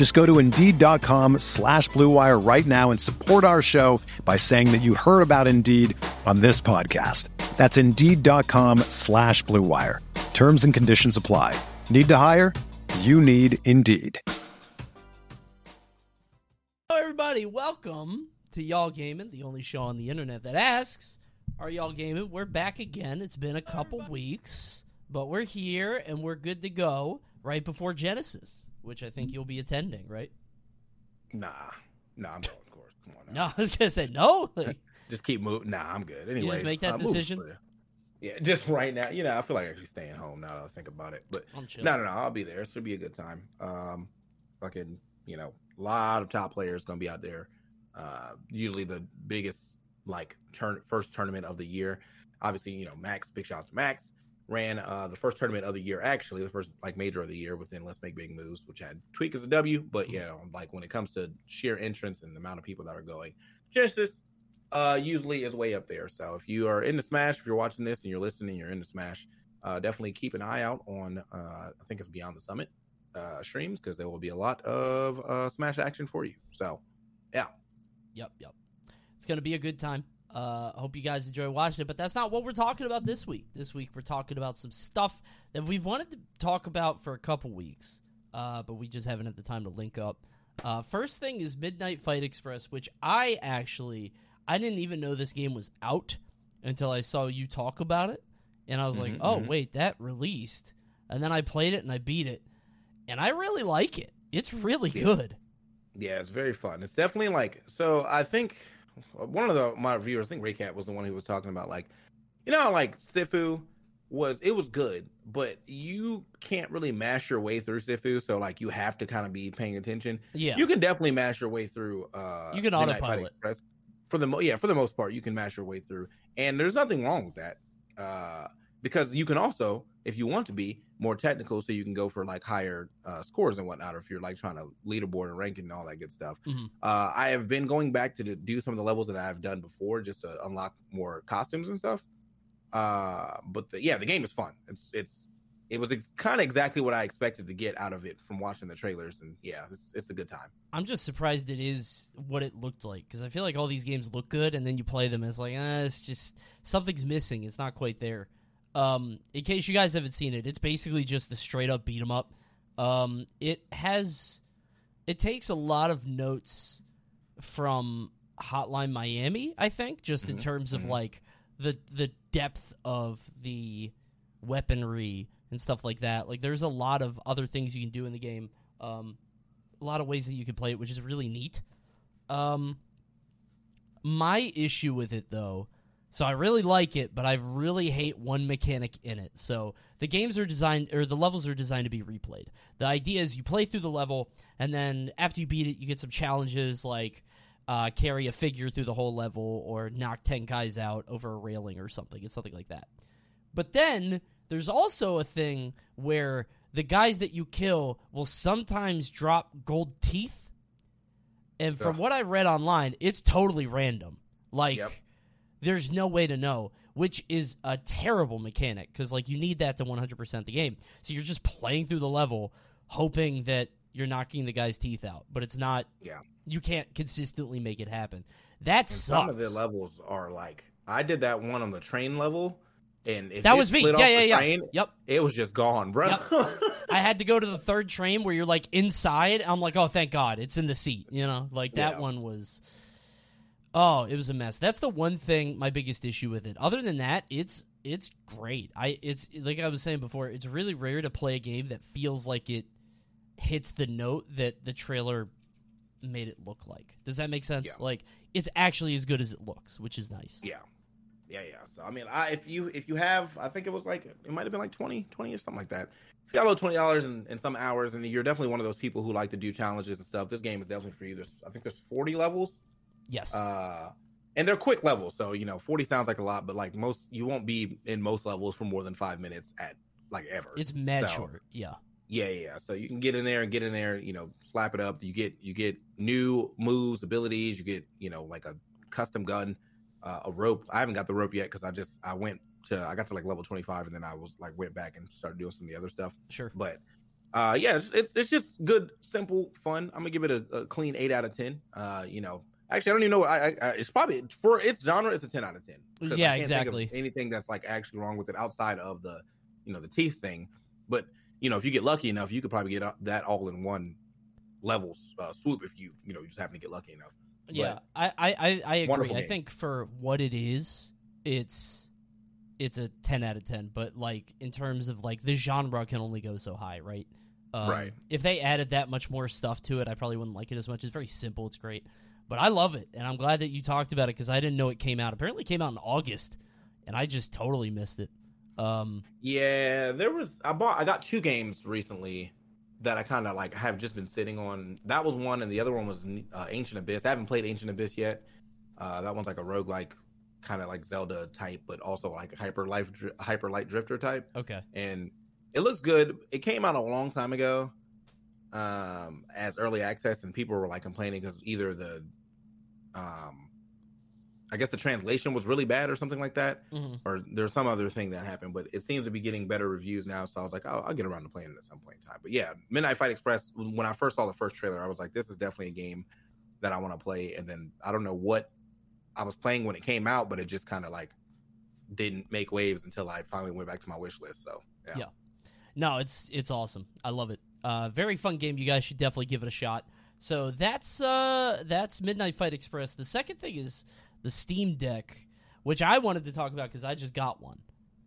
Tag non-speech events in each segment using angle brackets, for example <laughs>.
Just go to Indeed.com slash BlueWire right now and support our show by saying that you heard about Indeed on this podcast. That's Indeed.com slash BlueWire. Terms and conditions apply. Need to hire? You need Indeed. Hello, everybody. Welcome to Y'all Gaming, the only show on the internet that asks, Are y'all gaming? We're back again. It's been a couple weeks, but we're here and we're good to go right before Genesis, which I think you'll be attending, right? Nah, nah, I'm going. Of course, come on. <laughs> No, I was gonna say no. Like, <laughs> just keep moving. Nah, I'm good. Anyway, just make that uh, decision? Yeah, just right now. You know, I feel like actually staying home now that I think about it. But no, no, no. I'll be there. It should be a good time. Um, fucking, you know, a lot of top players gonna be out there. Uh, usually the biggest like turn first tournament of the year. Obviously, you know, Max. Big shout out to Max. Ran uh, the first tournament of the year, actually, the first like major of the year within Let's Make Big Moves, which had Tweek as a W. But you know, like when it comes to sheer entrance and the amount of people that are going, Genesis uh, usually is way up there. So if you are into Smash, if you're watching this and you're listening, you're into Smash, uh, definitely keep an eye out on. Uh, I think it's Beyond the Summit uh, streams because there will be a lot of uh, Smash action for you. So yeah, Yep, yep. It's gonna be a good time. Uh, I hope you guys enjoy watching it, but that's not what we're talking about this week. This week we're talking about some stuff that we've wanted to talk about for a couple weeks, uh, but we just haven't had the time to link up. Uh, first thing is Midnight Fight Express, which I actually I didn't even know this game was out until I saw you talk about it, and I was like, Mhm, oh mhm. wait, that released, and then I played it and I beat it, and I really like it. It's really good. yeah, it's very fun. It's definitely like so. I think one of the my viewers, I think Raycat was the one who was talking about like, you know, like Sifu was it was good, but you can't really mash your way through Sifu, so like you have to kind of be paying attention. Yeah, You can definitely mash your way through. uh You can Midnight autopilot. Express. for the mo- yeah for the most part. You can mash your way through, and there's nothing wrong with that. Uh, because you can also, if you want to be more technical, so you can go for like higher uh, scores and whatnot, or if you're like trying to leaderboard and ranking and all that good stuff. Mhm. Uh, I have been going back to do some of the levels that I've done before, just to unlock more costumes and stuff. Uh, but the, yeah, the game is fun. It's it's it was ex- kind of exactly what I expected to get out of it from watching the trailers, and yeah, it's, it's a good time. I'm just surprised it is what it looked like because I feel like all these games look good, and then you play them, and it's like, eh, it's just something's missing. It's not quite there. Um, in case you guys haven't seen it, it's basically just a straight up beat 'em up. Um, it has, it takes a lot of notes from Hotline Miami, I think, just in Mhm, terms of mhm. like the the depth of the weaponry and stuff like that. Like, there's a lot of other things you can do in the game. Um, a lot of ways that you can play it, which is really neat. Um, my issue with it, though, so I really like it, but I really hate one mechanic in it. So the games are designed, or the levels are designed to be replayed. The idea is you play through the level, and then after you beat it, you get some challenges like uh, carry a figure through the whole level, or knock ten guys out over a railing or something. It's something like that. But then there's also a thing where the guys that you kill will sometimes drop gold teeth. And from Ugh. what I read online, it's totally random. Like, Yep. There's no way to know, which is a terrible mechanic because, like, you need that to 100% the game. So you're just playing through the level, hoping that you're knocking the guy's teeth out, but it's not. Yeah. You can't consistently make it happen. That And sucks. some of the levels are like I did that one on the train level, and if That it was me. Yeah, yeah, yeah. Train, Yep. it was just gone, bro. <laughs> I had to go to the third train where you're like inside. I'm like, oh, thank God, it's in the seat. You know, like that Yeah. one was. Oh, it was a mess. That's the one thing my biggest issue with it. Other than that, it's it's great. I it's like I was saying before, it's really rare to play a game that feels like it hits the note that the trailer made it look like. Does that make sense? Yeah. Like it's actually as good as it looks, which is nice. Yeah. Yeah, yeah. So I mean, I if you if you have, I think it was like it might have been like 20, 20 or something like that. You got a little twenty dollars in, in some hours, and you're definitely one of those people who like to do challenges and stuff. This game is definitely for you. There's I think there's forty levels, Yes. uh, and they're quick levels. So you know, forty sounds like a lot, but like most, you won't be in most levels for more than five minutes at like ever. it's mad so- short. Yeah. Yeah, yeah. So you can get in there and get in there, you know, slap it up. You get you get new moves, abilities. You get you know like a custom gun, uh, a rope. I haven't got the rope yet because I just I went to I got to like level twenty five and then I was like went back and started doing some of the other stuff. Sure. But uh, yeah, it's, it's it's just good, simple, fun. I'm gonna give it a, a clean eight out of ten. Uh, you know, actually I don't even know. I, I it's probably for its genre, it's a ten out of ten. Yeah, can't think of exactly. anything that's like actually wrong with it outside of the you know the teeth thing, but you know, if you get lucky enough, you could probably get that all in one level uh, swoop if you, you know, you just happen to get lucky enough. But- Yeah, I I I, I agree. I think for what it is, it's it's a ten out of ten. But like in terms of like the genre can only go so high, right? Um, Right. If they added that much more stuff to it, I probably wouldn't like it as much. It's very simple. It's great, but I love it, and I'm glad that you talked about it because I didn't know it came out. Apparently, it came out in August, and I just totally missed it. Um, Yeah, there was I bought I got two games recently that I kind of like have just been sitting on. That was one, and the other one was uh, Ancient Abyss. I haven't played Ancient Abyss yet. Uh, that one's like a roguelike kind of like Zelda type, but also like hyper life dri- hyper light drifter type. okay, and it looks good. It came out a long time ago, um, as early access, and people were like complaining because either the, um, I guess the translation was really bad or something like that, hmm or there's some other thing that happened. But it seems to be getting better reviews now. So I was like, oh, I'll get around to playing it at some point in time. But yeah, Midnight Fight Express. When I first saw the first trailer, I was like, this is definitely a game that I want to play. And then I don't know what I was playing when it came out, but it just kind of like didn't make waves until I finally went back to my wish list. So yeah. Yeah. No, it's it's awesome. I love it. Uh, very fun game. You guys should definitely give it a shot. So that's uh, that's Midnight Fight Express. The second thing is the Steam Deck, which I wanted to talk about because I just got one.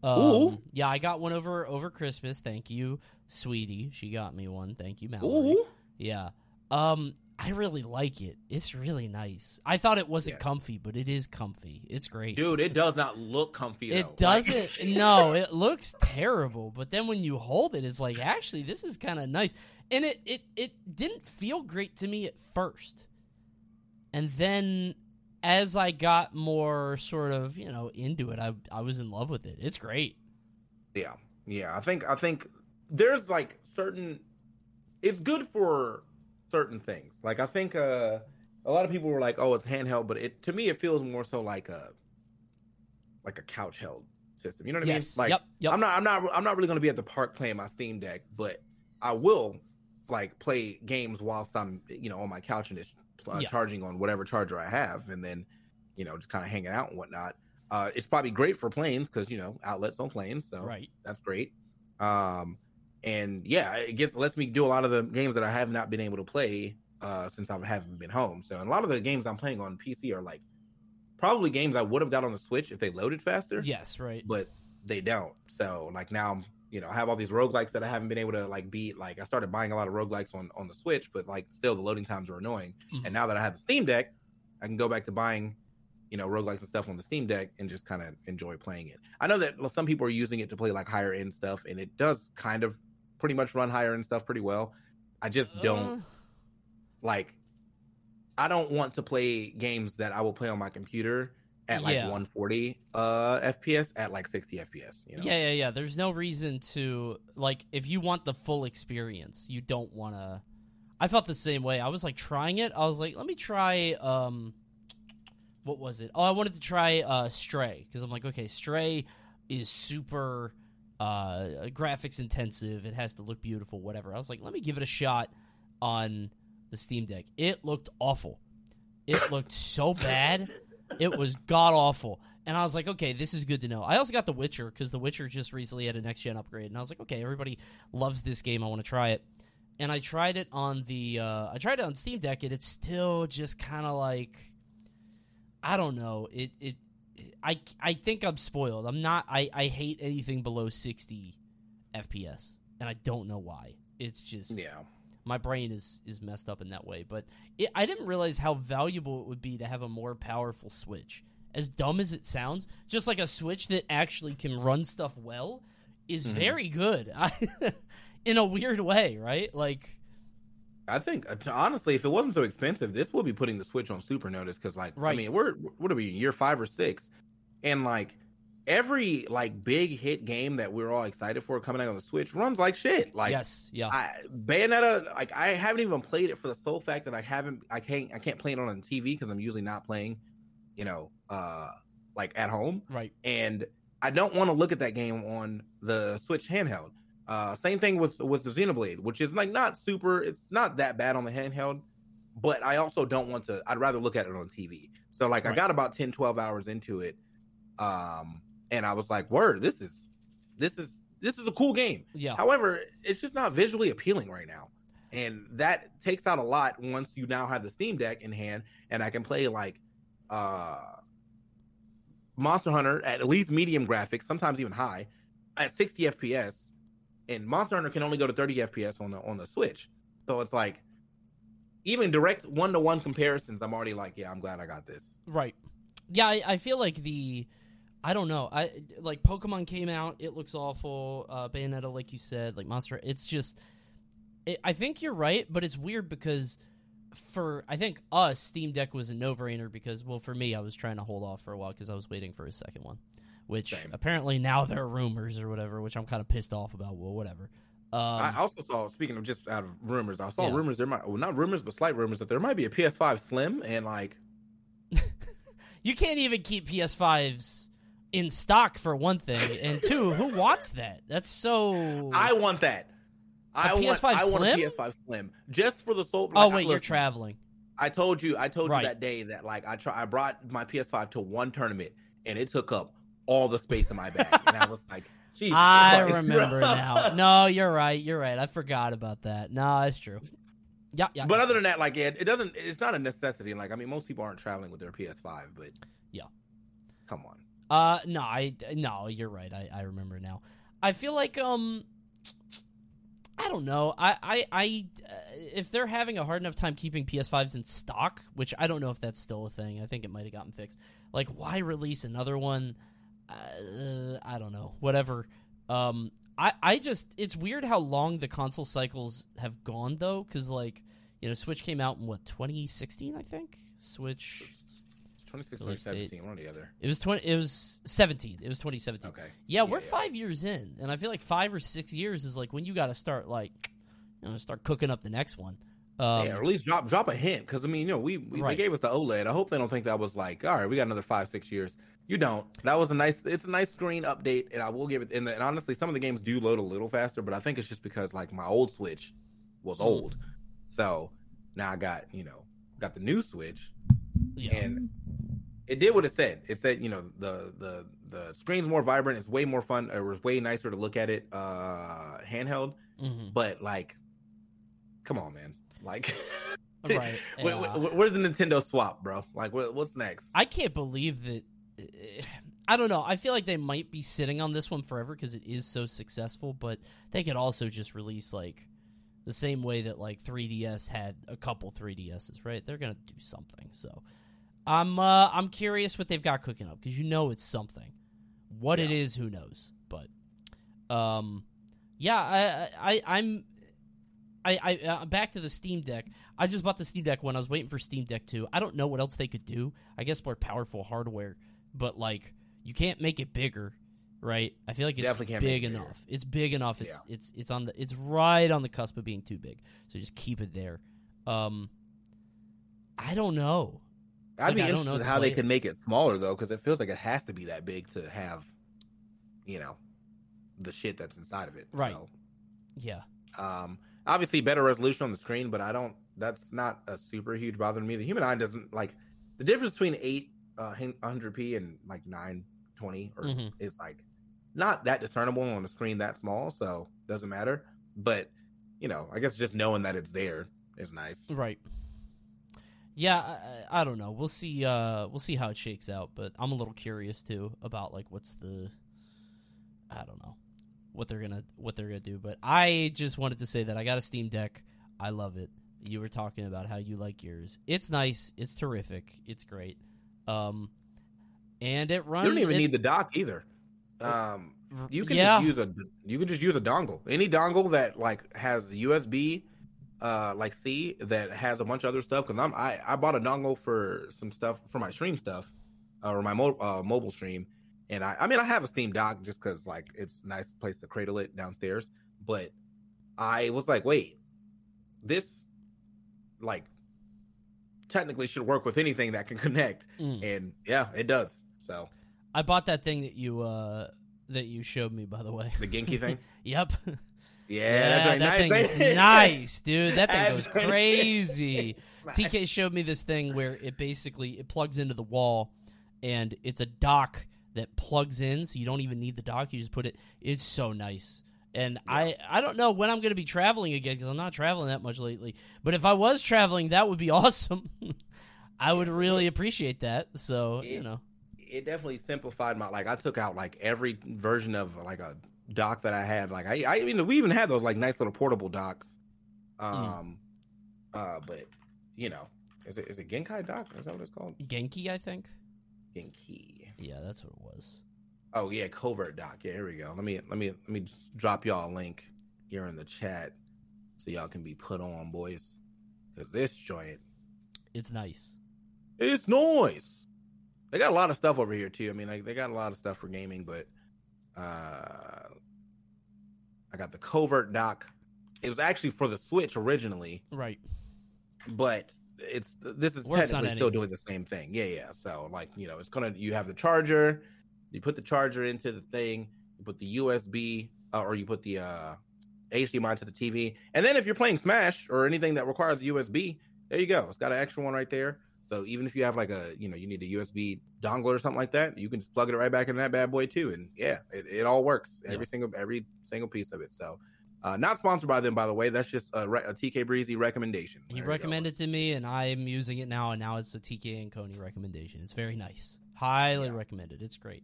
Um, Ooh. Yeah, I got one over over Christmas. Thank you, sweetie. She got me one. Thank you, Mallory. Ooh. Yeah. Um, I really like it. It's really nice. I thought it wasn't Yeah. comfy, but it is comfy. It's great. Dude, it does not look comfy. It doesn't. <laughs> no, it looks terrible. But then when you hold it, it's like actually this is kind of nice. And it it it didn't feel great to me at first, and then as I got more sort of you know into it, I I was in love with it. It's great. Yeah, yeah. I think I think there's like certain. It's good for certain things. Like I think uh, a lot of people were like, "Oh, it's handheld," but it to me it feels more so like a like a couch held system. You know what Yes. I mean? Like Yep, yep. I'm not I'm not I'm not really going to be at the park playing my Steam Deck, but I will like play games whilst I'm you know on my couch and just uh, Yeah. charging on whatever charger I have, and then you know just kind of hanging out and whatnot. Uh, it's probably great for planes because you know outlets on planes, so Right. that's great. Um, and yeah, it gets lets me do a lot of the games that I have not been able to play uh, since I haven't been home. So a lot of the games I'm playing on PC are like probably games I would have got on the Switch if they loaded faster Yes. Right. but they don't. So like now I'm you know, I have all these roguelikes that I haven't been able to like beat. Like I started buying a lot of roguelikes on on the Switch, but like still the loading times are annoying. Mhm. And now that I have the Steam Deck, I can go back to buying, you know, roguelikes and stuff on the Steam Deck and just kind of enjoy playing it. I know that some people are using it to play like higher end stuff, and it does kind of pretty much run higher end stuff pretty well. I just don't Uh, like I don't want to play games that I will play on my computer at like Yeah. 140 uh FPS at like 60 FPS, you know. Yeah, yeah, yeah. There's no reason to like if you want the full experience, you don't want to. I felt the same way. I was like trying it. I was like, let me try. um What was it? Oh, I wanted to try uh Stray because I'm like, okay, Stray is super uh graphics intensive. It has to look beautiful, whatever. I was like, let me give it a shot on the Steam Deck. It looked awful. It looked so bad. It was god awful. And I was like, okay, this is good to know. I also got The Witcher because The Witcher just recently had a next gen upgrade, and I was like, okay, everybody loves this game. I want to try it. And I tried it on the, uh, I tried it on Steam Deck, and it's still just kind of like, I don't know. It it I I think I'm spoiled. I'm not. I I hate anything below 60 FPS, and I don't know why. It's just Yeah. My brain is is messed up in that way. But it, I didn't realize how valuable it would be to have a more powerful Switch. As dumb as it sounds, just like a Switch that actually can run stuff well is Mhm. very good. I, <laughs> in a weird way, right? Like, I think uh, honestly, if it wasn't so expensive, this will be putting the Switch on super notice because, like, I mean, we're what are we year five or six, and like every like big hit game that we're all excited for coming out on the Switch runs like shit. Like, yes, yeah, I, Bayonetta, like I haven't even played it for the sole fact that I haven't, I can't, I can't play it on the TV because I'm usually not playing, you know, uh, like at home, right. and I don't want to look at that game on the Switch handheld. Uh, same thing with with the Xenoblade, which is like not super. It's not that bad on the handheld, but I also don't want to. I'd rather look at it on TV. So like I got about 10, 12 hours into it, um, and I was like, "Word, this is this is this is a cool game." Yeah, However, it's just not visually appealing right now. And that takes out a lot once you now have the Steam Deck in hand and I can play like uh Monster Hunter at at least medium graphics, sometimes even high, at 60 FPS. And Monster Hunter can only go to 30 FPS on the on the Switch. So it's like even direct one to one comparisons, I'm already like, yeah, I'm glad I got this. Right. Yeah, I, I feel like the I don't know. I like Pokemon came out, it looks awful. Uh Bayonetta like you said, like Monster it's just it, I think you're right, but it's weird because for I think us Steam Deck was a no-brainer because well for me I was trying to hold off for a while cuz I was waiting for a second one, which Same. apparently now there are rumors or whatever, which I'm kind of pissed off about. Well, whatever. Um, I also saw, speaking of just out of rumors, I saw Yeah. rumors there might, well, not rumors, but slight rumors that there might be a PS5 Slim and like <laughs> you can't even keep PS5s in stock for one thing, and two, who wants that? That's so. I want that. I want, PS5 Slim. I want a PS5 Slim just for the sole. oh like, wait, you're listen, traveling. I told you, I told Right. you that day that like I try, I brought my PS5 to one tournament and it took up all the space in my bag, and I was like, <laughs> Jesus I Christ, remember <laughs> now. No, you're right. You're right. I forgot about that. No, that's true. Yeah, yeah. But other than that, like it, it doesn't. It's not a necessity. Like I mean, most people aren't traveling with their PS5, but Yeah. come on. Uh, no, I no, you're right. I I remember now. I feel like um, I don't know. I I I uh, if they're having a hard enough time keeping PS5s in stock, which I don't know if that's still a thing. I think it might have gotten fixed. Like, why release another one? Uh, I don't know. Whatever. Um, I I just it's weird how long the console cycles have gone though, because like you know, Switch came out in what 2016, I think. Switch. 2016 or 17, one or the other. It was twenty. It was seventeen. It was twenty seventeen. Okay. Yeah, we're yeah. five years in, and I feel like five or six years is like when you got to start like, you know, start cooking up the next one. Um, yeah, or at least drop drop a hint because I mean, you know, we, we Right. they gave us the OLED. I hope they don't think that was like, all right, we got another five six years. You don't. That was a nice. It's a nice screen update, and I will give it. And, and honestly, some of the games do load a little faster, but I think it's just because like my old Switch was Mm. old, so now I got you know got the new Switch, yeah. and it did what it said. It said you know the the the screen's more vibrant. It's way more fun. It was way nicer to look at it uh handheld. hmm But like, come on, man. Like, <laughs> Right. yeah. wh- where's the Nintendo swap, bro? Like, what, what's next? I can't believe that. <sighs> I don't know. I feel like they might be sitting on this one forever because it is so successful, but they could also just release like the same way that like 3DS had a couple 3DSs, right? They're gonna do something. So I'm uh, I'm curious what they've got cooking up because you know it's something. What it Yeah. is, who knows? But um, yeah, I, I I'm I, I uh, back to the Steam Deck. I just bought the Steam Deck when I was waiting for Steam Deck 2. I don't know what else they could do. I guess more powerful hardware, but like you can't make it bigger, right? I feel like it's big it enough. It's big enough. It's it's it's on the it's right on the cusp of being too big. So just keep it there. Um I don't know. I'd Like, be I don't know interested the in how they could make it smaller though, because it feels like it has to be that big to have, you know, the shit that's inside of it. Right. So, Yeah. um, obviously better resolution on the screen, but I don't. That's not a super huge bother to me. The human eye doesn't like the difference between eight uh, 100p and like 920 or Mhm. is like not that discernible on a screen that small, so doesn't matter. But you know, I guess just knowing that it's there is nice. Right. Yeah, I, I don't know. We'll see. Uh, we'll see how it shakes out. But I'm a little curious too about like what's the, I don't know, what they're gonna what they're gonna do. But I just wanted to say that I got a Steam Deck. I love it. You were talking about how you like yours. It's nice. It's terrific. It's great. Um, and it runs. You don't even it- need the dock either. Um, you can yeah. just use a you can just use a dongle. Any dongle that like has the USB, uh, like C that has a bunch of other stuff. Because I'm I I bought a dongle for some stuff for my stream stuff, uh, or my mo- uh, mobile stream. And I I mean I have a Steam dock just because like it's a nice place to cradle it downstairs. But I was like, wait, this like technically should work with anything that can <laughs> connect. Mm. And yeah, it does. So I bought that thing that you uh that you showed me. By the way. the Genki thing. <laughs> Yep. <laughs> Yeah, that's right. that nice. thing is <laughs> nice, dude. That thing goes crazy. <laughs> TK showed me this thing where it basically it plugs into the wall, and it's a dock that plugs in, so you don't even need the dock. You just put it. It's so nice. And I, I don't know when I'm going to be traveling again because I'm not traveling that much lately. But if I was traveling, that would be <laughs> awesome. I would really appreciate that. So you know, it definitely simplified my like I took out like every version of like a dock that I had. Like I I mean, we even had those like nice little portable docks. Um uh but you know, is it is it Genkai dock? Is that what it's called? Genki, I think. Genki. Yeah, that's what it was. Oh yeah, covert dock. Yeah, here we go. Let me let me let me drop y'all a link here in the chat so y'all can be put on, boys. Cause this joint It's nice. It's noise. They got a lot of stuff over here too. I mean, like they got a lot of stuff for gaming, but uh I got the covert dock. It was actually for the Switch originally, Right. but it's this is Works technically still doing the same thing. Yeah, yeah. So like, you know, it's gonna you have the charger, you put the charger into the thing, you put the USB uh, or you put the uh HDMI to the TV, and then if you're playing Smash or anything that requires USB, there you go. It's got an extra one right there. So even if you have like a, you know, you need a USB dongle or something like that, you can just plug it right back in that bad boy too. And yeah, it, it all works. Every Yeah. single every single piece of it. So uh, not sponsored by them, by the way. That's just a, a TK Breezy recommendation. There you go. recommended to me, and I'm using it now. And now it's a TK and Coney recommendation. It's very nice, highly Yeah. recommended. It's great.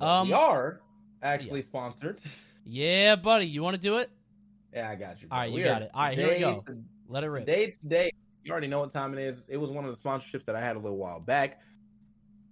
Um, we are actually sponsored. Yeah, buddy, you want to do it? Yeah, I got you. All right, bro. you got it. All right, here we go. to- Let it rip. Today, today, you already know what time it is. It was one of the sponsorships that I had a little while back.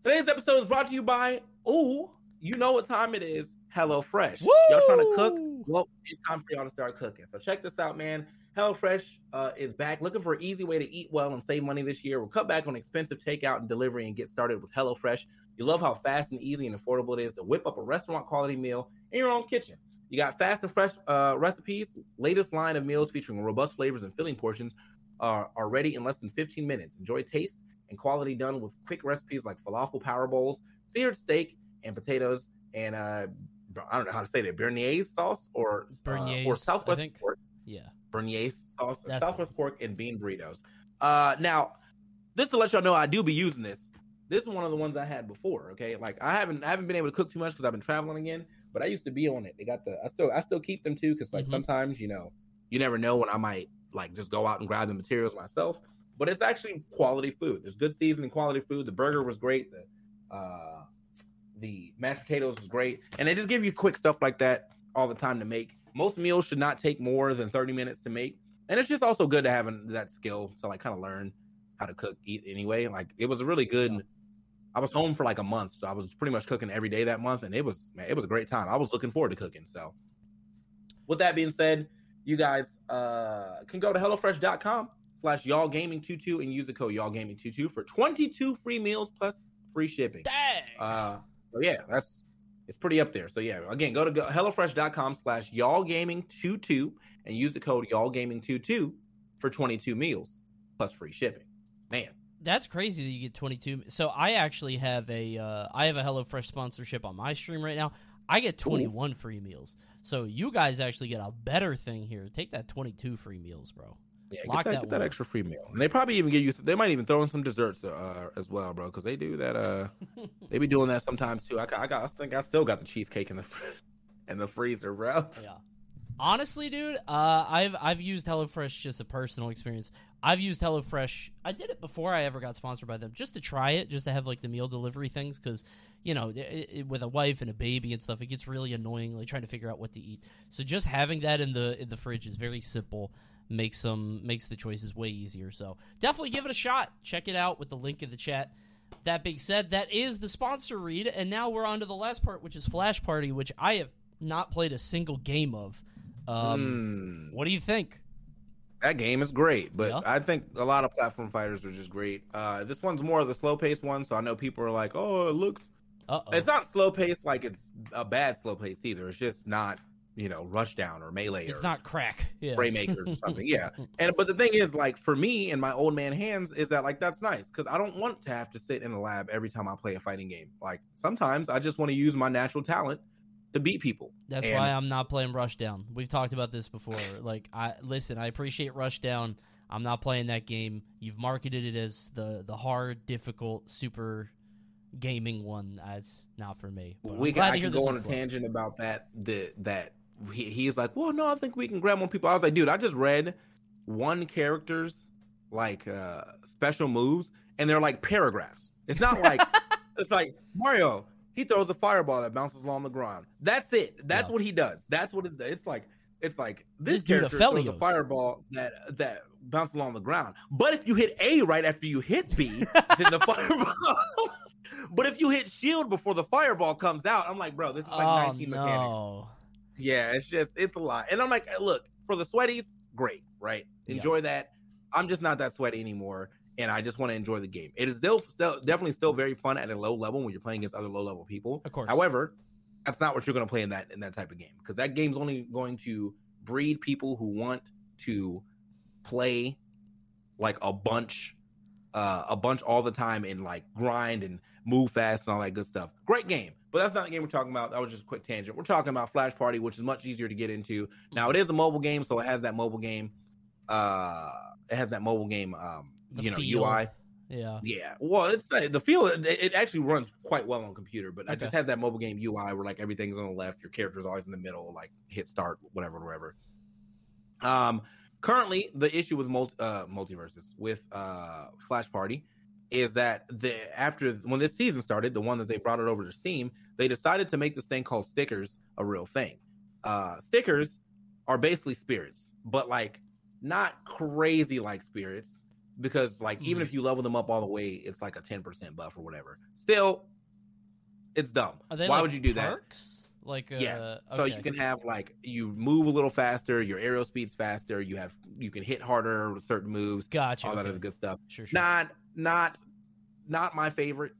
Today's episode is brought to you by, ooh, you know what time it is. Hello Fresh. Woo! Y'all trying to cook? Well, it's time for y'all to start cooking. So check this out, man. HelloFresh uh, is back looking for an easy way to eat well and save money this year. We'll cut back on expensive takeout and delivery and get started with HelloFresh. You love how fast and easy and affordable it is to whip up a restaurant quality meal in your own kitchen. You got fast and fresh uh, recipes. Latest line of meals featuring robust flavors and filling portions are, are ready in less than 15 minutes. Enjoy taste and quality done with quick recipes like falafel power bowls, seared steak, and potatoes, and uh, I don't know how to say that, béarnaise sauce or uh, or Southwest pork, Yeah. béarnaise sauce, That's Southwest pork, and bean burritos. Uh, now, just to let y'all know, I do be using this. This is one of the ones I had before. Okay, like I haven't I haven't been able to cook too much because I've been traveling again. But I used to be on it. They got the I still I still keep them too because like Mhm. sometimes you know you never know when I might like just go out and grab the materials myself. But it's actually quality food. There's good seasoning, quality food. The burger was great. The uh, the mashed potatoes was great, and they just give you quick stuff like that all the time to make. Most meals should not take more than 30 minutes to make, and it's just also good to have an, that skill to like kind of learn how to cook eat anyway. Like it was a really good. Yeah. I was home for like a month, so I was pretty much cooking every day that month, and it was man, it was a great time. I was looking forward to cooking. So, with that being said, you guys uh, can go to hellofresh.com slash y'all gaming 22 and use the code y'all gaming 22 for 22 free meals plus free shipping. Dang. Uh, so yeah, that's it's pretty up there. So yeah, again, go to go, hellofresh.com slash y'all gaming 22 and use the code y'all gaming 22 for 22 meals plus free shipping. Man, That's crazy that you get 22. So I actually have a uh, I have a HelloFresh sponsorship on my stream right now. I get 21 free meals. So you guys actually get a better thing here. Take that 22 free meals, bro. yeah, Lock get that, that get that extra free meal. And they probably even give you they might even throw in some desserts uh, as well, bro, cuz they do that uh <laughs> they be doing that sometimes too. I I got I think I still got the cheesecake in the <laughs> in the freezer, bro. Yeah. Honestly, dude, uh, I've I've used HelloFresh just a personal experience. I've used HelloFresh. I did it before I ever got sponsored by them, just to try it, just to have like the meal delivery things, because you know, it, it, with a wife and a baby and stuff, it gets really annoying, like trying to figure out what to eat. So just having that in the in the fridge is very simple. Makes them makes the choices way easier. So definitely give it a shot. Check it out with the link in the chat. That being said, that is the sponsor read, and now we're on to the last part, which is Flash Party, which I have not played a single game of. Um, Hmm. What do you think? That game is great, but Yeah. I think a lot of platform fighters are just great. Uh, this one's more of the slow paced one, so I know people are like, "Oh, it looks." Uh oh. It's not slow paced like it's a bad slow pace either. It's just not, you know, rushdown or melee. It's or not crack. Yeah. Fraymakers or something. <laughs> Yeah, and but the thing is, like for me and my old man hands, is that like that's nice because I don't want to have to sit in a lab every time I play a fighting game. Like sometimes I just want to use my natural talent to beat people. That's And- why I'm not playing Rushdown. We've talked about this before. Like, I listen. I appreciate Rushdown. I'm not playing that game. You've marketed it as the the hard, difficult, super gaming one. That's not for me. But we I'm glad I to hear can this go on a tangent about that. The, that he, he's like, well, no, I think we can grab more people. I was like, dude, I just read one character's like uh special moves, and they're like paragraphs. It's not like <laughs> it's like Mario. He throws a fireball that bounces along the ground. That's it. That's Yeah. what he does. That's what it's. It's like it's like this, This dude character throws a fireball that that bounces along the ground. But if you hit A right after you hit B, then the <laughs> fireball. <laughs> but if you hit shield before the fireball comes out, I'm like, bro, this is like oh 19 mechanics. no! Yeah, it's just it's a lot. And I'm like, look, for the sweaties, great, right? Yeah. Enjoy that. I'm just not that sweaty anymore, and I just want to enjoy the game. It is still, still definitely still very fun at a low level when you're playing against other low level people. Of course. However, that's not what you're going to play in that in that type of game because that game's only going to breed people who want to play like a bunch, uh, a bunch all the time and like grind and move fast and all that good stuff. Great game, but that's not the game we're talking about. That was just a quick tangent. We're talking about Flash Party, which is much easier to get into. Now it is a mobile game, so it has that mobile game. Uh, it has that mobile game. Um, The you know, feel. UI. yeah. Yeah, well, it's uh, the feel. It, it actually runs quite well on computer, but Okay. just have that mobile game UI where like everything's on the left, your character's always in the middle, like hit start, whatever, whatever. Um, currently, the issue with multi uh, MultiVersus with uh Flash Party is that the after when this season started, the one that they brought it over to Steam, they decided to make this thing called stickers a real thing. Uh, stickers are basically spirits, but like not crazy like spirits because like even Mhm. if you level them up all the way, it's like a ten percent buff or whatever. Still, it's dumb. Why like would you do that? Like, uh, Yes. So you can have like you move a little faster, your aerial speed's faster, you have you can hit harder with certain moves, Gotcha. all that okay. other good stuff. Sure, sure. Not not not my favorite.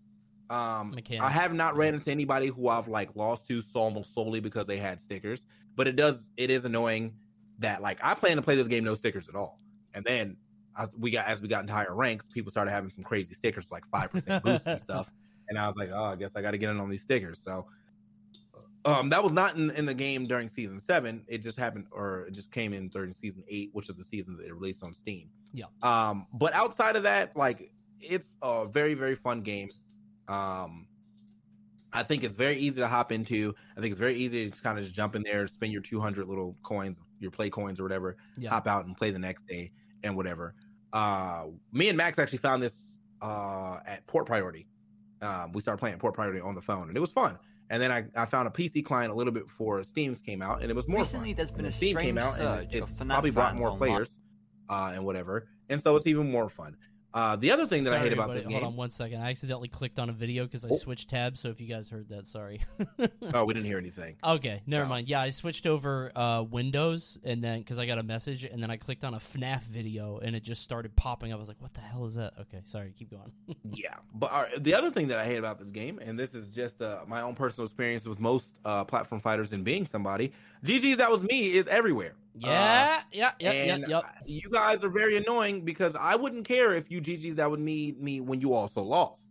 Um Mechanic. I have not ran into anybody who I've like lost to almost solely because they had stickers. But it does it is annoying that like I plan to play this game no stickers at all. And then as we got as we got into higher ranks, people started having some crazy stickers like five percent boost and stuff. <laughs> And I was like, oh, I guess I got to get in on these stickers. So, um, that was not in, in the game during season seven. It just happened, or it just came in during season eight, which is the season that it released on Steam. Yeah. Um, but outside of that, like, it's a very very fun game. Um, I think it's very easy to hop into. I think it's very easy to just kind of just jump in there, spend your 200 little coins, your play coins or whatever, Yeah. hop out and play the next day and whatever. Uh, me and Max actually found this uh, at Port Priority. Um, we started playing Port Priority on the phone, and it was fun. And then I, I found a PC client a little bit before Steam's came out, and it was more Recently, fun. there's been And a Steam came out, and it's probably brought more players uh, and whatever. And so it's even more fun. Uh, the other thing that I hate about this Hold game. on one second. I accidentally clicked on a video because I Oh. switched tabs. So if you guys heard that, sorry. <laughs> Oh, we didn't hear anything. Okay, never So- mind. Yeah, I switched over uh, Windows and then because I got a message and then I clicked on a FNAF video and it just started popping up. I was like, "What the hell is that?" Okay, sorry. Keep going. <laughs> Yeah, but uh, the other thing that I hate about this game, and this is just uh, my own personal experience with most uh, platform fighters and being somebody, GG's that was me is everywhere. yeah, yeah, yeah, Uh, yeah, and you guys are very annoying because I wouldn't care if you GG's that would me me when you also lost.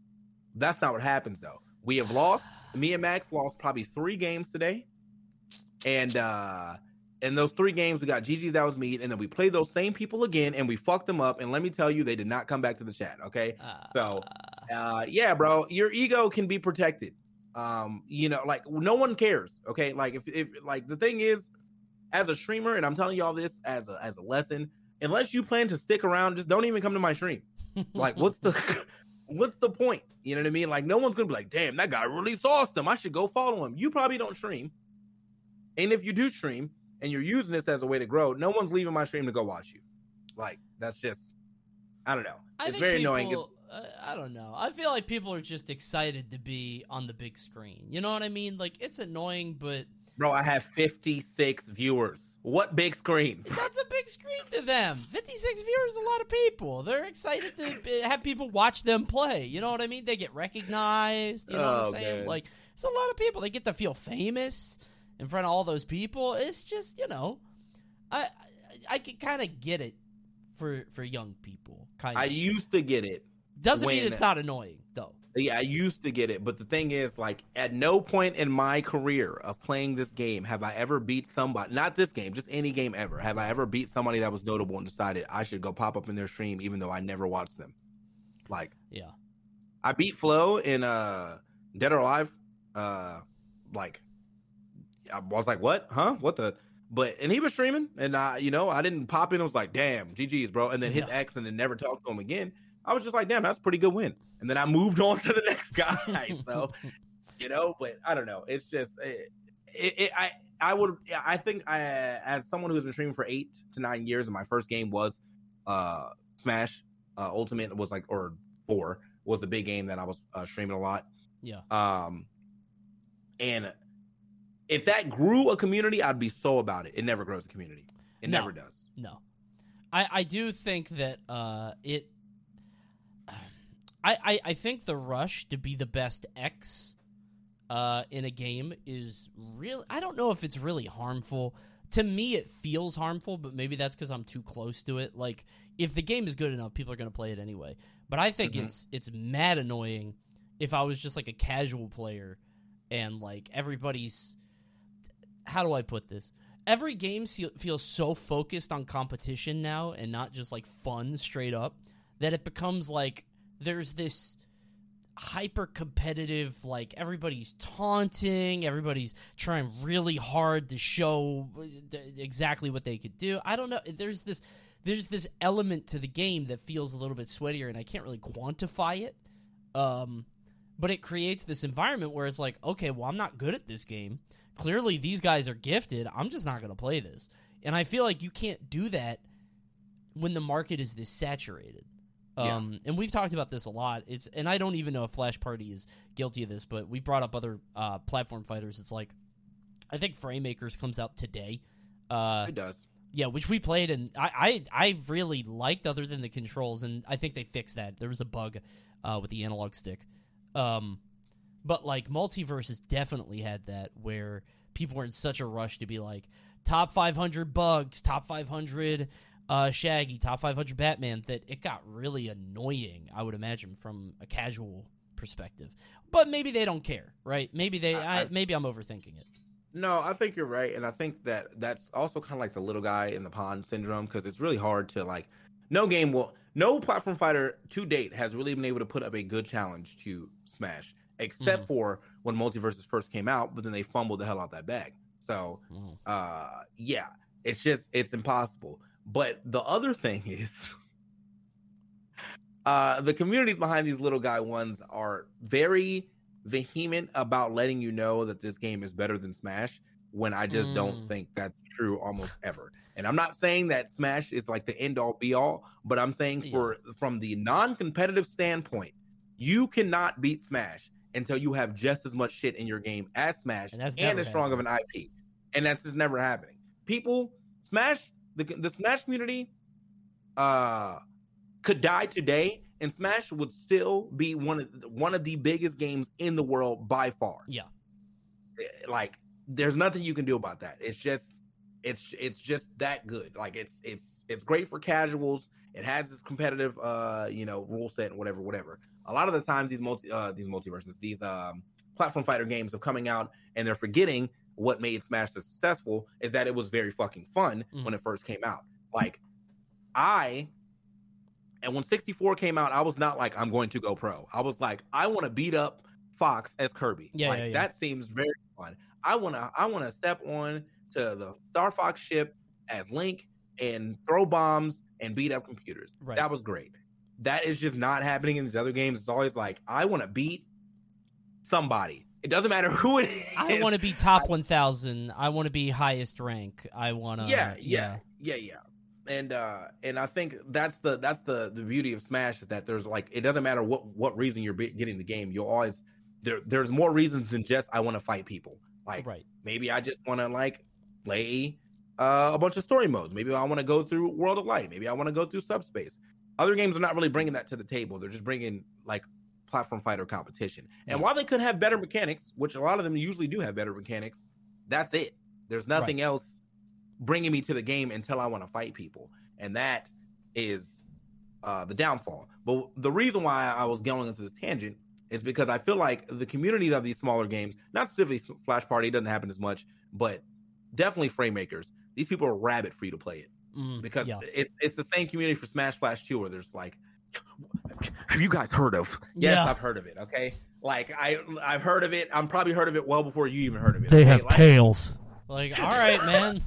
That's not what happens though. We have lost. Me and Max lost probably three games today, and uh in those three games we got GG's that was me, and then we played those same people again, and we fucked them up. And let me tell you, they did not come back to the chat. Okay, Uh, so- uh yeah bro your ego can be protected um you know like no one cares okay like if, if like the thing is as a streamer, and I'm telling you all this as a as a lesson. Unless you plan to stick around, just don't even come to my stream. <laughs> Like, what's the <laughs> what's the point? You know what I mean? Like, no one's gonna be like, "Damn, that guy really awesome. I should go follow him." You probably don't stream, and if you do stream and you're using this as a way to grow, no one's leaving my stream to go watch you. Like, that's just, I don't know. I it's think very people, annoying. It's, I don't know. I feel like people are just excited to be on the big screen. You know what I mean? Like it's annoying, but bro, I have 56 viewers. What big screen? that's a big screen to them. 56 viewers, a lot of people. They're excited to have people watch them play. You know what I mean? They get recognized. You know what Oh, I'm saying? man. Like it's a lot of people. They get to feel famous in front of all those people. It's just you know, I I, I can kind of get it for for young people. Kind I used to get it. Doesn't mean it's not annoying though. Yeah, I used to get it, but the thing is, like, at no point in my career of playing this game have I ever beat somebody. Not this game, just any game ever. Have I ever beat somebody that was notable and decided I should go pop up in their stream, even though I never watched them? Like, Yeah. I beat Flo in uh Dead or Alive. Uh, like, I was like, what? Huh? What the? But and he was streaming, and I, you know, I didn't pop in. I was like, damn, GG's, bro, and then hit Yeah. X and then never talked to him again. I was just like, damn, that's a pretty good win. And then I moved <laughs> on to the next guy. <laughs> so, you know, but I don't know. It's just, it, it, it, I, I would, I think, I, as someone who's been streaming for eight to nine years, and my first game was uh Smash uh, Ultimate was like, or four was the big game that I was uh, streaming a lot. Yeah. Um, and if that grew a community, I'd be so about it. It never grows a community. It No. never does. No, I I do think that uh it. I, I I think the rush to be the best X, uh, in a game is really. I don't know if it's really harmful. To me, it feels harmful, but maybe that's because I'm too close to it. Like, if the game is good enough, people are going to play it anyway. But I think Mhm. it's it's mad annoying if I was just like a casual player, and like everybody's. How do I put this? every game feels so focused on competition now and not just like fun straight up that it becomes like there's this hyper competitive like everybody's taunting everybody's trying really hard to show uh, exactly what they could do i don't know there's this there's this element to the game that feels a little bit sweatier and i can't really quantify it um but it creates this environment where it's like okay well i'm not good at this game clearly these guys are gifted. I'm just not going to play this. And I feel like you can't do that when the market is this saturated. Yeah. Um, and we've talked about this a lot. It's and I don't even know if Flash Party is guilty of this, but we brought up other uh, platform fighters. It's like I think Fraymakers comes out today. Uh, It does. yeah, which we played and I, I I really liked other than the controls and I think they fixed that. There was a bug uh, with the analog stick. Um but like MultiVersus definitely had that where people were in such a rush to be like top 500 bugs, top 500 uh Shaggy, top 500 Batman that it got really annoying, I would imagine from a casual perspective. But maybe they don't care, right? Maybe they I- I, I- maybe I'm overthinking it. No, I think you're right, and I think that that's also kind of like the little guy in the pond syndrome because it's really hard to like. No game will, no platform fighter to date has really been able to put up a good challenge to Smash, except Mhm. for when MultiVersus first came out, but then they fumbled the hell out that bag. So, Mm. uh, yeah, it's just it's impossible. But the other thing <laughs> is, uh, the communities behind these little guy ones are very vehement about letting you know that this game is better than Smash. When I just don't Mm. think that's true almost ever. And I'm not saying that Smash is like the end all be all, but I'm saying for from the non-competitive standpoint, you cannot beat Smash until you have just as much shit in your game as Smash And and, that's never as strong of an IP. And that's just never happening. People, Smash, the the Smash community, uh, could die today, and Smash would still be one of one of the biggest games in the world by far. Yeah. Eh, Like, there's nothing you can do about that. It's just, it's it's just that good. Like, it's it's it's great for casuals. It has this competitive, uh, you know, rule set and whatever, whatever. A lot of the times, these multi, uh, these MultiVersus, these um, platform fighter games are coming out, and they're forgetting what made Smash so successful is that it was very fucking fun Mhm. when it first came out. Like, I and when 64 came out, I was not like, I'm going to go pro. I was like, I want to beat up Fox as Kirby. Yeah, like, yeah, yeah. that seems very fun. I wanna I wanna step on to the Star Fox ship as Link and throw bombs and beat up computers. Right. That was great. That is just not happening in these other games. It's always like I want to beat somebody. It doesn't matter who it is. I want to be top one thousand. I want to be highest rank. I want to. yeah, yeah, yeah, yeah. And uh and I think that's the that's the the beauty of Smash is that there's like it doesn't matter what what reason you're be- getting the game. You'll always there there's more reasons than just I want to fight people. Like Right. maybe I just want to like play uh, a bunch of story modes. Maybe I want to go through World of Light. Maybe I want to go through Subspace. Other games are not really bringing that to the table. They're just bringing like platform fighter competition. And Yeah. while they could have better mechanics, which a lot of them usually do have better mechanics, that's it. There's nothing else bringing me to the game until I want to fight people, and that is uh, the downfall. But the reason why I was going into this tangent is because I feel like the community of these smaller games, not specifically Flash Party, doesn't happen as much, but definitely Fraymakers. These people are rabid for you to play it Mm, because yeah. it's it's the same community for Smash Flash 2 where there's like have you guys heard of yes Yeah. I've heard of it okay like I I've heard of it I'm probably heard of it well before you even heard of it They okay? have Like- tails. Like, all right, man.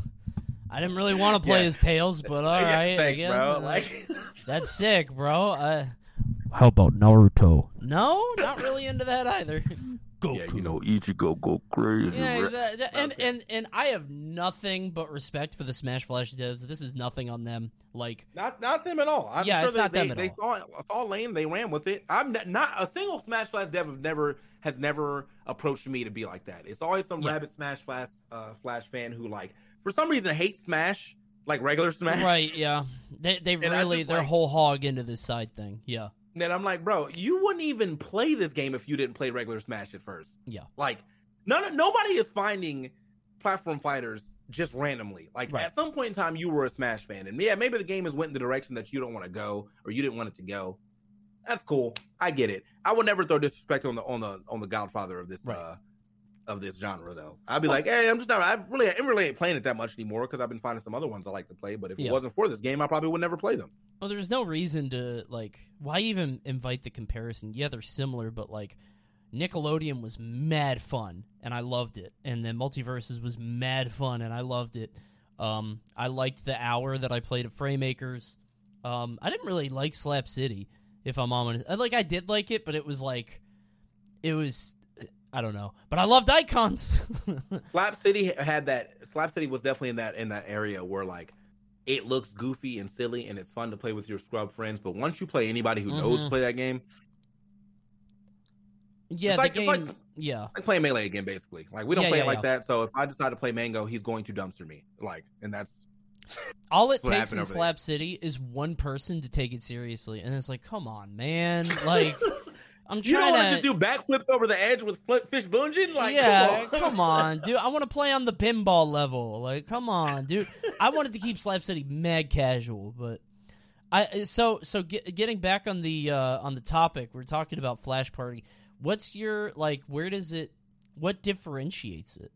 I didn't really want to play Yeah. as Tails, but all <laughs> Yeah, right, thanks, again, bro uh, like <laughs> that's sick, bro. Uh, How about Naruto? no, not really into that either. <laughs> Goku. yeah you know Ichigo go crazy Yeah, exactly. and Okay. and and I have nothing but respect for the Smash Flash devs. This is nothing on them. Like, Not not them at all. I'm Yeah, sure it's they, not them they, at they all. saw saw lane, they ran with it. I'm not, not a single Smash Flash dev have never has never approached me to be like that. It's always some Yeah. rabid Smash Flash uh, Flash fan who like for some reason hates Smash, like regular Smash. right? Yeah, they they <laughs> And really just they're like- whole hog into this side thing. Yeah, And I'm like, bro, you wouldn't even play this game if you didn't play regular Smash at first. yeah, Like none nobody is finding platform fighters just randomly. Like Right. at some point in time you were a Smash fan. And yeah, maybe the game has went in the direction that you don't want to go or you didn't want it to go. That's cool. I get it. I would never throw disrespect on the on the on the godfather of this Right. uh of this genre though. I'd be like, hey, I'm just not I really I really ain't playing it that much anymore because I've been finding some other ones I like to play. But if Yeah. it wasn't for this game, I probably would never play them. Well, there's no reason to like. Why even invite the comparison? Yeah, they're similar, but like Nickelodeon was mad fun, and I loved it, and then MultiVersus was mad fun, and I loved it. Um, I liked the hour that I played at Fraymakers. Um, I didn't really like Slap City, if I'm honest. Like I did like it, but it was like, it was, I don't know. But I loved Icons. <laughs> Slap City had that. Slap City was definitely in that in that area where like it looks goofy and silly and it's fun to play with your scrub friends. But once you play anybody who knows to Mhm. play that game, yeah, It's like- the it's game. like- yeah, like playing melee again, basically. Like we don't Yeah, play yeah, it like yeah. that. So if I decide to play Mango, he's going to dumpster me. Like, and that's All it takes in. Slap City is one person to take it seriously, and it's like, come on, man! Like, <laughs> I'm you don't trying want to to. just do backflips over the edge with flip, fish bungee. Like, yeah, come on, come on, <laughs> dude. I want to play on the pinball level. Like, come on, dude. I wanted to keep Slap City mad casual, but I so so get, getting back on the uh, on the topic, we're talking about Flash Party. What's your like? Where does it? What differentiates it?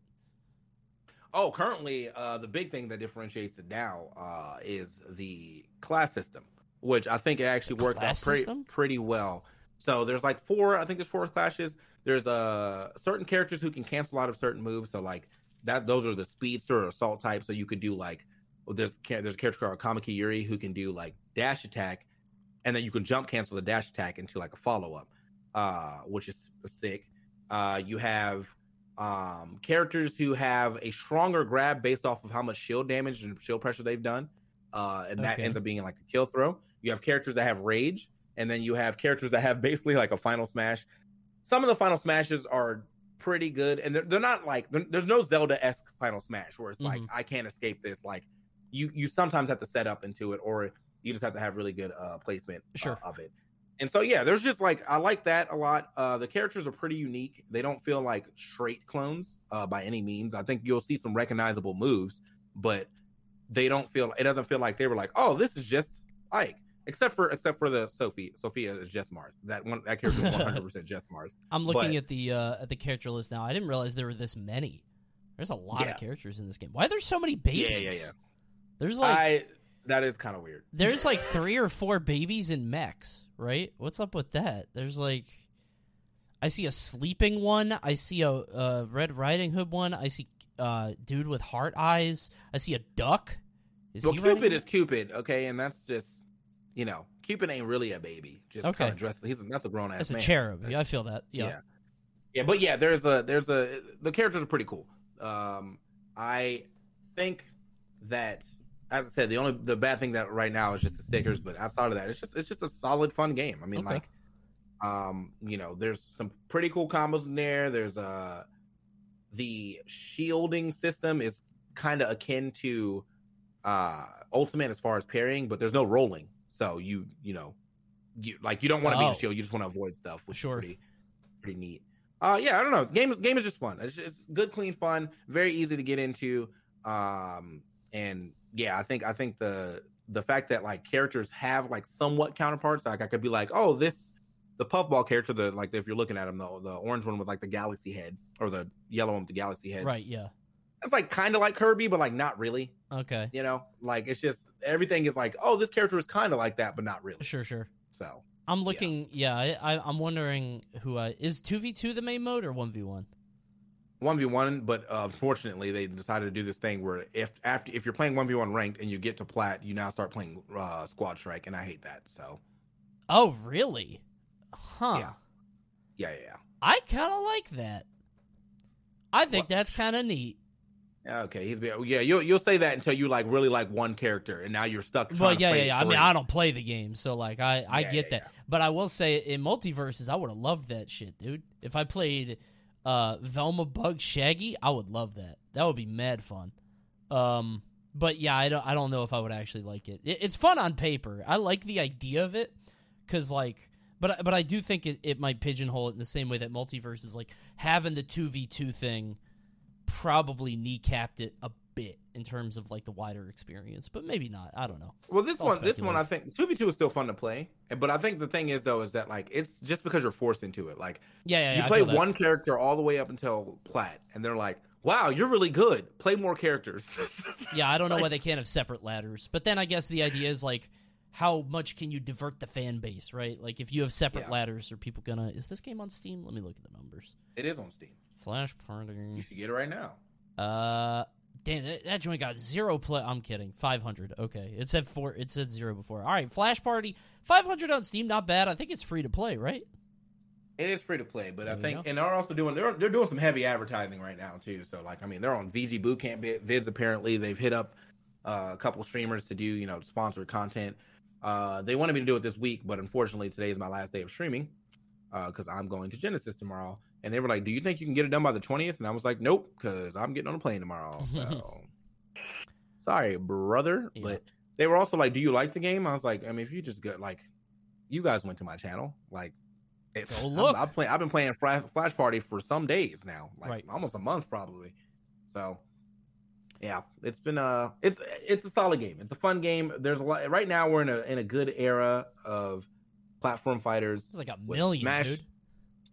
Oh, currently, uh, the big thing that differentiates it now uh, is the class system, which I think it actually The works out pretty pretty well. So there's like four, I think there's four clashes. There's uh certain characters who can cancel out of certain moves. So like that, those are the speedster or assault type. So you could do like there's there's a character called Kamiki Yuri who can do like dash attack, and then you can jump cancel the dash attack into like a follow up, uh, which is sick. Uh, you have um, characters who have a stronger grab based off of how much shield damage and shield pressure they've done, uh, and that Okay. ends up being like a kill throw. You have characters that have rage, and then you have characters that have basically like a final smash. Some of the final smashes are pretty good, and they're, they're not like there- there's no Zelda esque final smash where it's like Mhm. I can't escape this. Like you you sometimes have to set up into it, or you just have to have really good uh, placement uh, Sure. of it. And so yeah, there's just like I like that a lot. Uh, the characters are pretty unique. They don't feel like straight clones uh, by any means. I think you'll see some recognizable moves, but they don't feel. It doesn't feel like they were like, oh, this is just Ike. Except for except for the Sophie. Sophia is just Marth. That one that character is <laughs> 100 percent just Marth. I'm looking But- at the uh, at the character list now. I didn't realize there were this many. There's a lot Yeah. of characters in this game. Why are there so many babies? Yeah, yeah, yeah. There's like I that is kind of weird. there's like three or four babies in mechs, right? What's up with that? There's like I see a sleeping one. I see a, uh Red Riding Hood one. I see uh, dude with heart eyes. I see a duck. Is well, he Cupid is Cupid, okay, and that's just you know, Cupid ain't really a baby. Just Okay. kind of dressed. He's that's a grown ass. That's a man. cherub. Yeah, I feel that. Yeah. yeah. Yeah, but yeah, there's a there's a the characters are pretty cool. Um, I think that as I said, the only the bad thing that right now is just the stickers, but outside of that, it's just it's just a solid fun game. I mean, Okay. like, um, you know, there's some pretty cool combos in there. There's uh the shielding system is kind of akin to uh Ultimate as far as parrying, but there's no rolling, so you you know you like you don't want to be in a shield, you just want to avoid stuff, which Sure. is pretty pretty neat. Uh, yeah, I don't know. Game is game is just fun. It's, it's good, clean fun. Very easy to get into. Um, and yeah, I think I think the the fact that like characters have like somewhat counterparts. Like I could be like, oh, this the puffball character. The like if you're looking at him, the the orange one with like the galaxy head, or the yellow one with the galaxy head. Right. Yeah. It's like kind of like Kirby, but like not really. Okay. You know, like it's just everything is like, oh, this character is kind of like that, but not really. Sure. Sure. So I'm looking. Yeah. I, I, I'm wondering who I is two v two the main mode or one v one. one v one, but uh, unfortunately, they decided to do this thing where if after if you're playing one v one ranked and you get to plat, you now start playing uh, squad strike, and I hate that. So Oh, really? Huh. Yeah. yeah, yeah, yeah. I kind of like that. I think that's kind of neat. Yeah, Okay, he's be- yeah. You'll you'll say that until you like really like one character, and now you're stuck. Well, trying to yeah, yeah, yeah. I mean. I don't play the game, so like, I, I Yeah, get yeah, that. But I will say, in MultiVersus, I would have loved that shit, dude. If I played uh, Velma, Bug, Shaggy, I would love that. That would be mad fun. Um, but yeah, I don't, I don't know if I would actually like it. it it's fun on paper. I like the idea of it, cause like, but but I do think it, it might pigeonhole it in the same way that MultiVersus, like having the two v two thing, probably kneecapped it a bit in terms of like the wider experience. But maybe not. I don't know. Well, this one, this one, I think two v two is still fun to play, but I think the thing is though is that like it's just because you're forced into it. Like Yeah, yeah. you yeah, play feel that. one character all the way up until plat, and they're like, "Wow, you're really good. Play more characters." <laughs> Yeah, I don't know why they can't have separate ladders. But then I guess the idea is like, how much can you divert the fan base, right? Like if you have separate Yeah. ladders, are people gonna? Is this game on Steam? Let me look at the numbers. it is on Steam. Flash Party. You should get it right now. Uh, damn, that, that joint got zero play. I'm kidding. Five hundred. Okay, it said four. It said zero before. All right, Flash Party. Five hundred on Steam. Not bad. I think it's free to play, right? It is free to play, but I There you think, and they're also doing they're they're doing some heavy advertising right now too. So like, I mean, they're on VG Bootcamp vi- vids. Apparently, they've hit up uh, a couple streamers to do you know sponsored content. Uh, they wanted me to do it this week, but unfortunately, today is my last day of streaming because I'm going to Genesis tomorrow. And they were like, "Do you think you can get it done by the 20th?" And I was like, "Nope," because I'm getting on a plane tomorrow. <laughs> So sorry, brother. Yeah. But they were also like, "Do you like the game?" I was like, "I mean, if you just go like, you guys went to my channel, like." It's, Go look. I'm, playing. I've been playing Flash, Flash Party for some days now, like Right. almost a month probably. So, yeah, it's been a it's it's a solid game. It's a fun game. There's a lot right now. We're in a in a good era of platform fighters. It's like a million, Smash dude.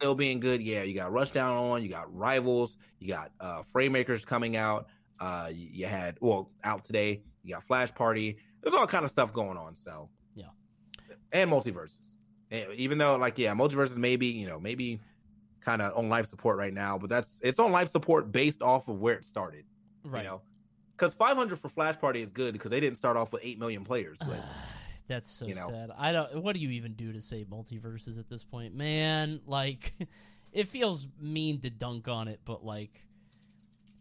Still being good. Yeah, you got Rushdown on. You got Rivals. You got uh Fraymakers coming out. Uh, you, you had well out today. You got Flash Party. There's all kind of stuff going on. So Yeah. and MultiVersus. And even though like yeah, MultiVersus maybe you know maybe kind of on life support right now, but that's it's on life support based off of where it started. Right. You know, because 500 for Flash Party is good because they didn't start off with eight million players. But <sighs> <sighs> That's so you know. sad. I don't. What do you even do to say MultiVersus at this point, man? <laughs> Like, it feels mean to dunk on it, but like,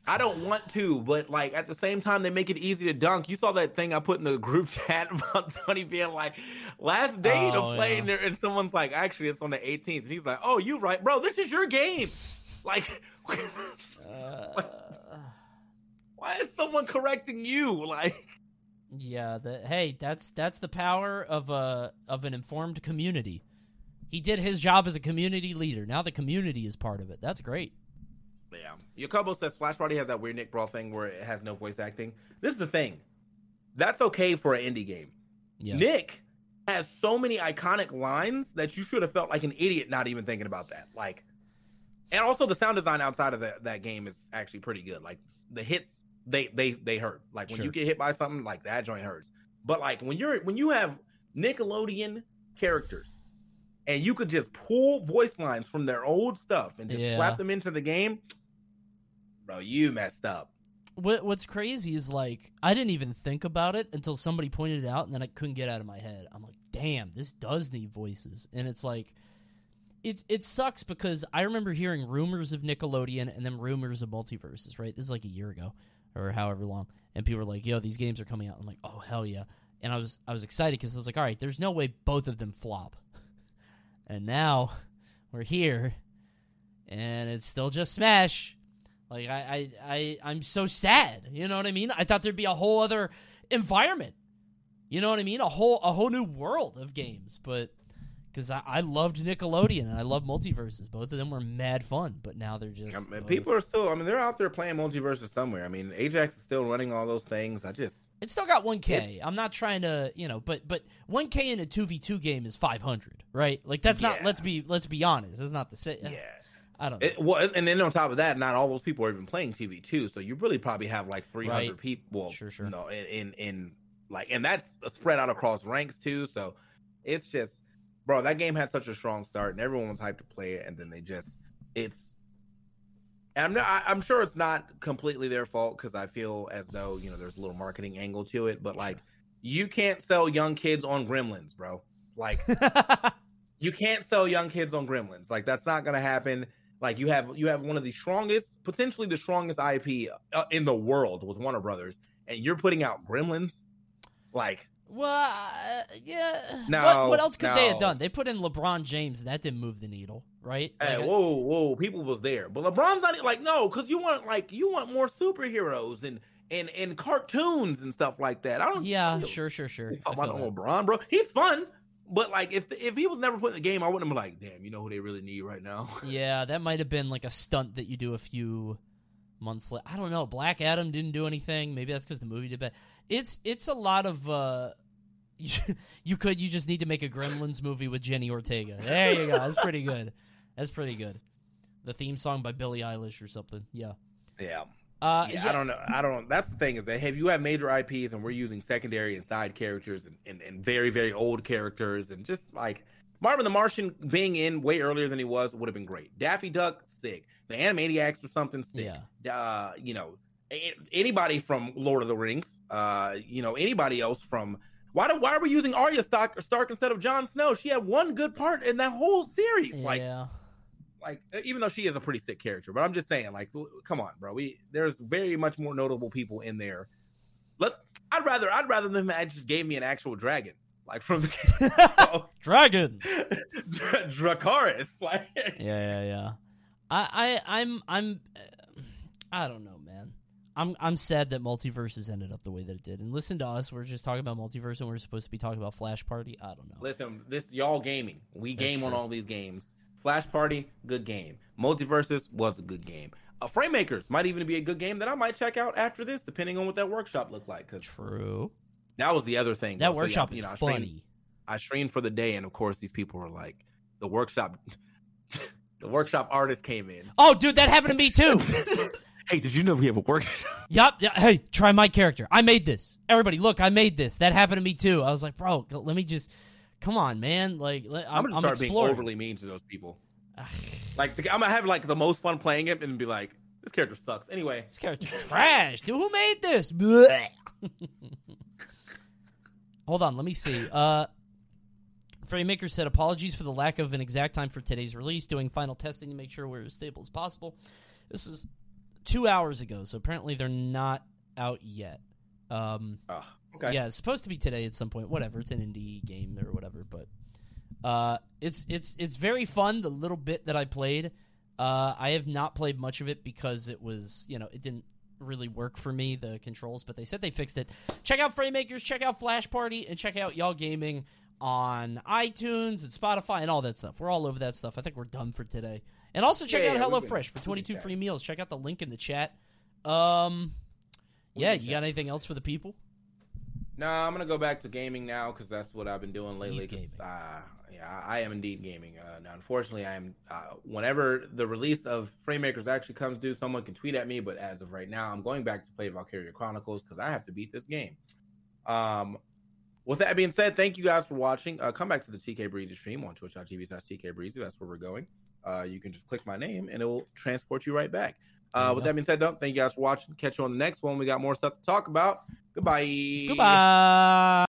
I don't want to, but like at the same time, they make it easy to dunk. You saw that thing I put in the group <laughs> chat about Tony being like, last day Oh, to play, yeah. and, there, and someone's like, actually, it's on the 18th. And he's like, oh, you right, bro. This is your game. <laughs> Like, uh, why is someone correcting you? Like, yeah. The, hey, that's that's the power of a of an informed community. He did his job as a community leader. Now the community is part of it. That's great. yeah. Yacobo says Flash Party has that weird Nick Brawl thing where it has no voice acting. This is the thing. That's okay for an indie game. Yeah. Nick has so many iconic lines that you should have felt like an idiot not even thinking about that. Like, and also the sound design outside of that, that game is actually pretty good. Like the hits, they they they hurt. Like when Sure. you get hit by something, like that joint hurts. But like when you're when you have Nickelodeon characters and you could just pull voice lines from their old stuff and just Yeah. slap them into the game, bro, you messed up. What What's crazy is like I didn't even think about it until somebody pointed it out, and then I couldn't get out of my head. I'm like, damn, this does need voices, and it's like. It, it sucks because I remember hearing rumors of Nickelodeon and then rumors of MultiVersus, right? This is like a year ago or however long. And people were like, yo, these games are coming out. I'm like, oh, hell yeah. And I was I was excited because I was like, all right, there's no way both of them flop. <laughs> and now we're here and it's still just Smash. Like I, I, I, I'm so sad. You know what I mean? I thought there'd be a whole other environment. You know what I mean? A whole, a whole new world of games. But because I, I loved Nickelodeon and I love MultiVersus. Both of them were mad fun. But now they're just people are still. I mean, they're out there playing MultiVersus somewhere. I mean, Ajax is still running all those things. I just It's still got 1K. I'm not trying to, you know, but but 1K in a 2v2 game is 500, right? Like that's not. Let's be let's be honest. That's not the same. yeah. I don't know. It, well, and then on top of that, not all those people are even playing TV too. So you really probably have like 300 Right. people. Well, Sure, sure. No, in, in in like, and that's spread out across ranks too. So it's just, bro, that game had such a strong start, and everyone was hyped to play it, and then they just, it's. And I'm not, I, I'm sure it's not completely their fault because I feel as though you know there's a little marketing angle to it, but like you can't sell young kids on Gremlins, bro. Like <laughs> you can't sell young kids on gremlins like that's not gonna happen like you have you have one of the strongest potentially the strongest ip uh, in the world with warner brothers and you're putting out gremlins like Well, uh, yeah. No, what, what else could they have done? They put in LeBron James, and that didn't move the needle, right? hey, Like, uh, whoa whoa people was there but lebron's not like no because you want like you want more superheroes and and and cartoons and stuff like that i don't yeah, you- sure, sure, sure. you I about lebron bro he's fun but like if if he was never put in the game i wouldn't have been like damn you know who they really need right now <laughs> Yeah, that might have been like a stunt that you do a few months later. I don't know. Black Adam didn't do anything. Maybe that's because the movie did bad. It's it's a lot of. uh you, you could you just need to make a Gremlins movie with Jenna Ortega. There you go. That's pretty good. That's pretty good. The theme song by Billie Eilish or something. Yeah. yeah Uh, yeah, I don't know. I don't. Know. That's the thing is that if you have major IPs and we're using secondary and side characters and, and, and very very old characters and just like Marvin the Martian being in way earlier than he was would have been great. Daffy Duck sick. The Animaniacs or something sick. Yeah. Uh, you know, a- anybody from Lord of the Rings. Uh, you know, anybody else from. Why do, why are we using Arya Stark, Stark instead of Jon Snow? She had one good part in that whole series. Like yeah. like even though she is a pretty sick character but i'm just saying like come on bro we there's very much more notable people in there let's i'd rather i'd rather them had just gave me an actual dragon like from the <laughs> <laughs> Dragon. Dra- Dracarys like yeah, yeah, yeah. I, I, I'm, I'm, uh, I don't know, man. I'm, I'm sad that MultiVersus ended up the way that it did. And listen to us, we're just talking about multiverse, and we're supposed to be talking about Flash Party. I don't know. listen this y'all gaming we That's game on all these games flash party good game MultiVersus was a good game uh, Fraymakers might even be a good game that i might check out after this depending on what that workshop looked like because True. that was the other thing That though. So, yeah, workshop you is know, I streamed- funny. I streamed for the day, and of course, these people were like, the workshop, <laughs> the workshop artist came in. Oh, dude, that happened to me too. <laughs> hey, did you know we have a workshop? <laughs> yup. Yeah, hey, try my character. I made this. Everybody, look, I made this. That happened to me too. I was like, bro, let me just. Come on, man. Like, let, I'm, I'm, gonna I'm start being overly mean to those people. <sighs> Like, the, I'm gonna have like the most fun playing it, and be like, this character sucks. Anyway, This character trash. Dude, who made this? <laughs> Hold on, let me see. Uh Fraymaker said apologies for the lack of an exact time for today's release, doing final testing to make sure we're as stable as possible. This is two hours ago, so apparently they're not out yet. Um oh, okay, yeah, it's supposed to be today at some point. Whatever, it's an indie game or whatever, but uh, it's it's it's very fun. The little bit that I played, uh, I have not played much of it because it was you know it didn't really work for me the controls, but they said they fixed it. Check out Fraymakers, check out Flash Party, and check out Y'all Gaming on iTunes and Spotify and all that stuff. We're all over that stuff. I think we're done for today. And also check Yeah, out yeah, HelloFresh for 22 free meals. Check out the link in the chat. Um, yeah, you got anything else for the people? No, I'm gonna go back to gaming now because that's what I've been doing lately. He's 'cause, gaming. Uh, yeah, I am indeed gaming. Uh, now, unfortunately, I am. Uh, whenever the release of Fraymakers actually comes due, someone can tweet at me. But as of right now, I'm going back to play Valkyria Chronicles because I have to beat this game. Um, with that being said, thank you guys for watching. Uh, come back to the TK Breezy stream on twitch.tv slash TK Breezy. That's where we're going. Uh, you can just click my name and it will transport you right back. Uh, with that being said, though, thank you guys for watching. Catch you on the next one. We got more stuff to talk about. Goodbye. Goodbye.